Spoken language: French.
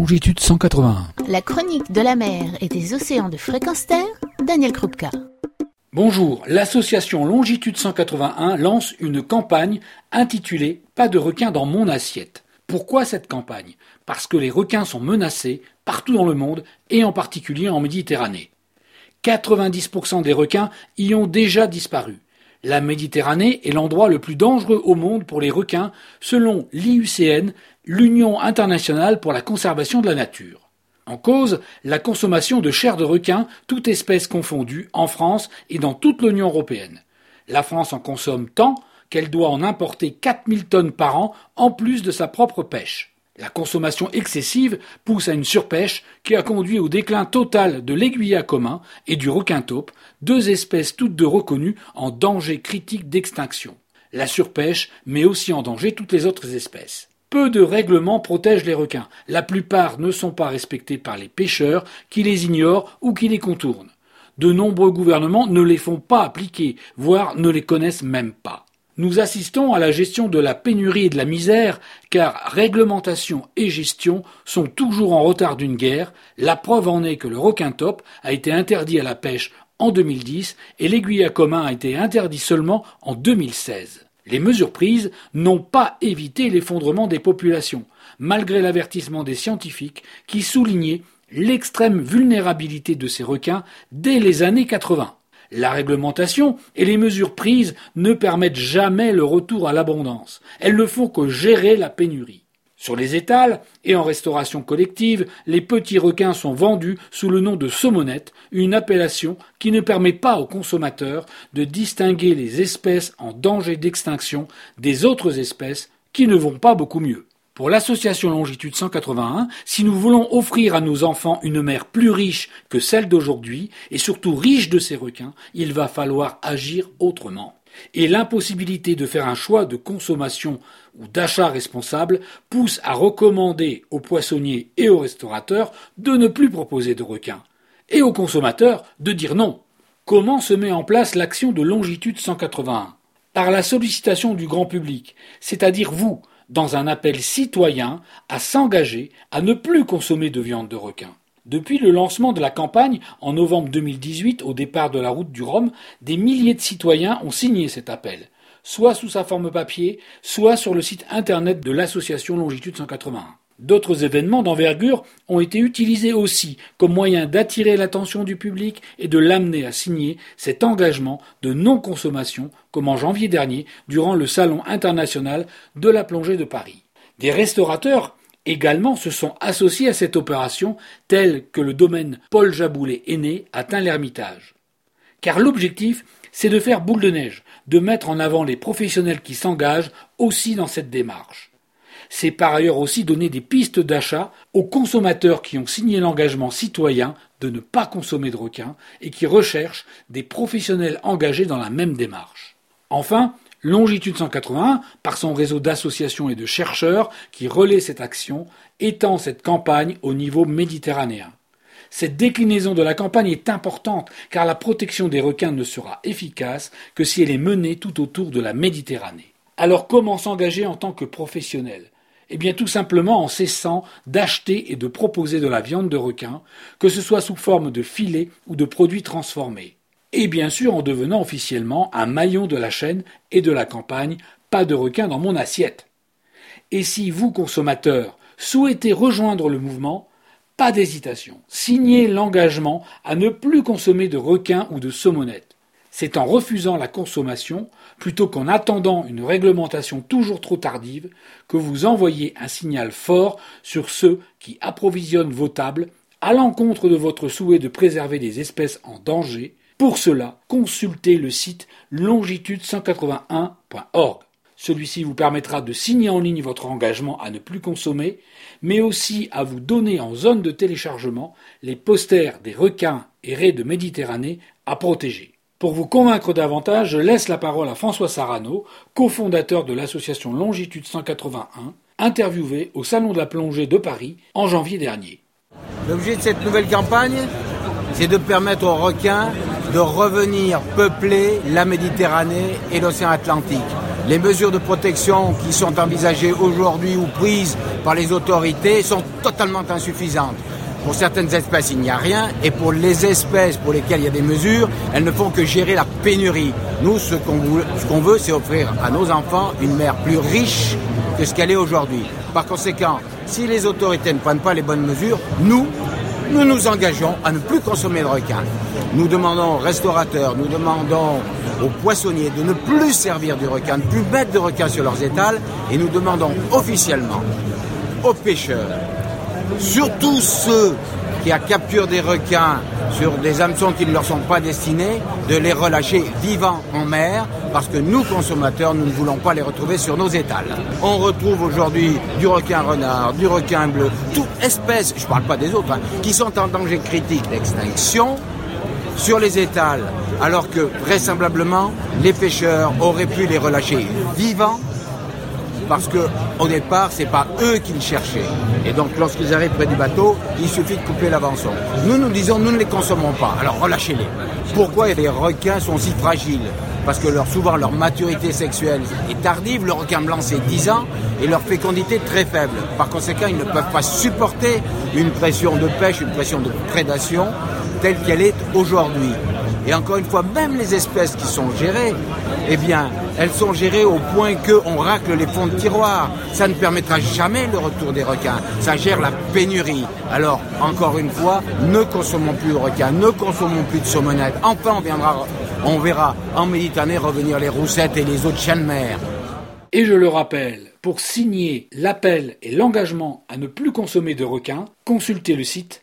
longitude 181. La chronique de la mer et des océans de fréquence terre, Daniel Krupka. Bonjour, l'association Longitude 181 lance une campagne intitulée Pas de requins dans mon assiette. Pourquoi cette campagne? Parce que les requins sont menacés partout dans le monde et en particulier en Méditerranée. 90% des requins y ont déjà disparu. La Méditerranée est l'endroit le plus dangereux au monde pour les requins, selon l'IUCN, l'Union internationale pour la conservation de la nature. En cause, la consommation de chair de requin, toute espèce confondue, en France et dans toute l'Union européenne. La France en consomme tant qu'elle doit en importer 4000 tonnes par an en plus de sa propre pêche. La consommation excessive pousse à une surpêche qui a conduit au déclin total de l'aiguillat commun et du requin taupe, deux espèces toutes deux reconnues en danger critique d'extinction. La surpêche met aussi en danger toutes les autres espèces. Peu de règlements protègent les requins. La plupart ne sont pas respectés par les pêcheurs qui les ignorent ou qui les contournent. De nombreux gouvernements ne les font pas appliquer, voire ne les connaissent même pas. Nous assistons à la gestion de la pénurie et de la misère, car réglementation et gestion sont toujours en retard d'une guerre. La preuve en est que le requin top a été interdit à la pêche en 2010 et l'aiguille à commun a été interdit seulement en 2016. Les mesures prises n'ont pas évité l'effondrement des populations, malgré l'avertissement des scientifiques qui soulignaient l'extrême vulnérabilité de ces requins dès les années 80. La réglementation et les mesures prises ne permettent jamais le retour à l'abondance. Elles ne font que gérer la pénurie. Sur les étals et en restauration collective, les petits requins sont vendus sous le nom de saumonette, une appellation qui ne permet pas aux consommateurs de distinguer les espèces en danger d'extinction des autres espèces qui ne vont pas beaucoup mieux. Pour l'association Longitude 181, si nous voulons offrir à nos enfants une mer plus riche que celle d'aujourd'hui, et surtout riche de ces requins, il va falloir agir autrement. Et l'impossibilité de faire un choix de consommation ou d'achat responsable pousse à recommander aux poissonniers et aux restaurateurs de ne plus proposer de requins, et aux consommateurs de dire non. Comment se met en place l'action de Longitude 181 Par la sollicitation du grand public, c'est-à-dire vous, dans un appel citoyen à s'engager à ne plus consommer de viande de requin. Depuis le lancement de la campagne en novembre 2018 au départ de la route du Rhum, des milliers de citoyens ont signé cet appel, soit sous sa forme papier, soit sur le site internet de l'association Longitude 181. D'autres événements d'envergure ont été utilisés aussi comme moyen d'attirer l'attention du public et de l'amener à signer cet engagement de non-consommation, comme en janvier dernier, durant le Salon international de la plongée de Paris. Des restaurateurs également se sont associés à cette opération, tels que le domaine Paul Jaboulet aîné atteint l'Ermitage. Car l'objectif, c'est de faire boule de neige, de mettre en avant les professionnels qui s'engagent aussi dans cette démarche. C'est par ailleurs aussi donner des pistes d'achat aux consommateurs qui ont signé l'engagement citoyen de ne pas consommer de requins et qui recherchent des professionnels engagés dans la même démarche. Enfin, Longitude 181, par son réseau d'associations et de chercheurs qui relaient cette action, étend cette campagne au niveau méditerranéen. Cette déclinaison de la campagne est importante car la protection des requins ne sera efficace que si elle est menée tout autour de la Méditerranée. Alors comment s'engager en tant que professionnel? Eh bien tout simplement en cessant d'acheter et de proposer de la viande de requin, que ce soit sous forme de filets ou de produits transformés. Et bien sûr en devenant officiellement un maillon de la chaîne et de la campagne, pas de requin dans mon assiette. Et si vous, consommateurs, souhaitez rejoindre le mouvement, pas d'hésitation, signez l'engagement à ne plus consommer de requins ou de saumonettes. C'est en refusant la consommation, plutôt qu'en attendant une réglementation toujours trop tardive, que vous envoyez un signal fort sur ceux qui approvisionnent vos tables à l'encontre de votre souhait de préserver des espèces en danger. Pour cela, consultez le site longitude181.org. Celui-ci vous permettra de signer en ligne votre engagement à ne plus consommer, mais aussi à vous donner en zone de téléchargement les posters des requins et raies de Méditerranée à protéger. Pour vous convaincre davantage, je laisse la parole à François Sarano, cofondateur de l'association Longitude 181, interviewé au Salon de la plongée de Paris en janvier dernier. L'objet de cette nouvelle campagne, c'est de permettre aux requins de revenir peupler la Méditerranée et l'océan Atlantique. Les mesures de protection qui sont envisagées aujourd'hui ou prises par les autorités sont totalement insuffisantes. Pour certaines espèces, il n'y a rien, et pour les espèces pour lesquelles il y a des mesures, elles ne font que gérer la pénurie. Nous, ce qu'on veut, c'est offrir à nos enfants une mer plus riche que ce qu'elle est aujourd'hui. Par conséquent, si les autorités ne prennent pas les bonnes mesures, nous, nous nous engageons à ne plus consommer de requins. Nous demandons aux restaurateurs, nous demandons aux poissonniers de ne plus servir du requin, de ne plus mettre de requins sur leurs étals, et nous demandons officiellement aux pêcheurs, surtout ceux qui a capturé des requins sur des hameçons qui ne leur sont pas destinés, de les relâcher vivants en mer, parce que nous, consommateurs, nous ne voulons pas les retrouver sur nos étals. On retrouve aujourd'hui du requin renard, du requin bleu, toutes espèces, je ne parle pas des autres, hein, qui sont en danger critique d'extinction sur les étals, alors que vraisemblablement, les pêcheurs auraient pu les relâcher vivants parce que au départ, c'est pas eux qui le cherchaient. Et donc, lorsqu'ils arrivent près du bateau, il suffit de couper l'avançon. Nous, nous disons, nous ne les consommons pas. Alors, relâchez-les. Pourquoi les requins sont si fragiles? Parce que souvent, leur maturité sexuelle est tardive. Le requin blanc, c'est 10 ans. Et leur fécondité très faible. Par conséquent, ils ne peuvent pas supporter une pression de pêche, une pression de prédation telle qu'elle est aujourd'hui. Et encore une fois, même les espèces qui sont gérées, eh bien, elles sont gérées au point qu'on racle les fonds de tiroir. Ça ne permettra jamais le retour des requins. Ça gère la pénurie. Alors, encore une fois, ne consommons plus de requins, ne consommons plus de saumonettes. Enfin, on, viendra, on verra en Méditerranée revenir les roussettes et les autres chiens de mer. Et je le rappelle, pour signer l'appel et l'engagement à ne plus consommer de requins, consultez le site